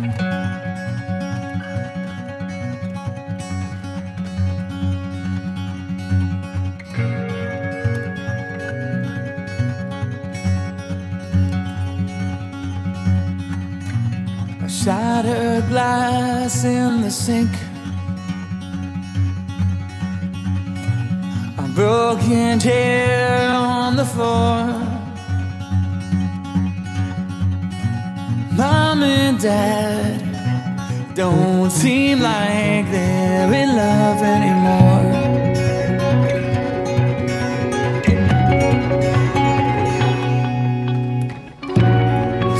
A shattered glass in the sink. A broken chair on the floor. Dad don't seem like they're in love anymore.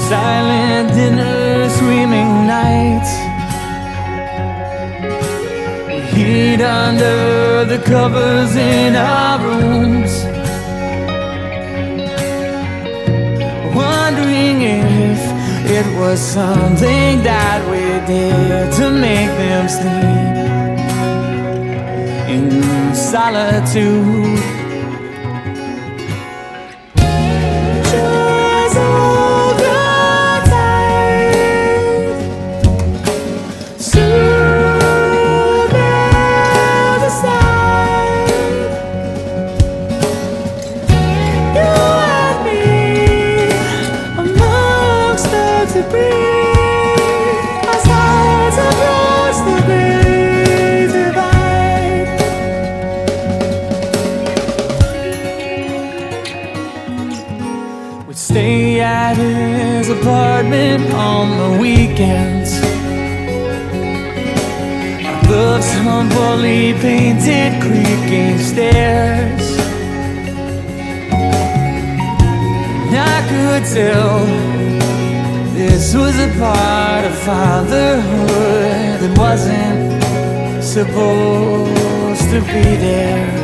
Silent dinner, screaming nights. Hid under the covers in our rooms. Wondering if it was something that we did to make them sleep in solitude. Stay at his apartment on the weekends. Above some fully painted creaking stairs. And I could tell this was a part of fatherhood that wasn't supposed to be there.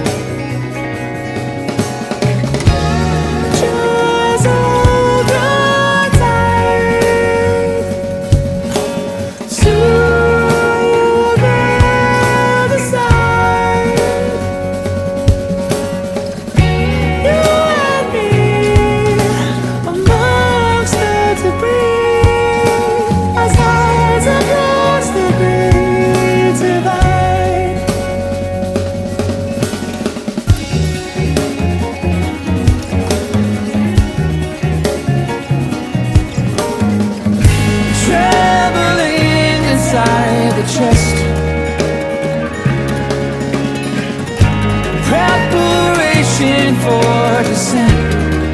The chest. Preparation for descent.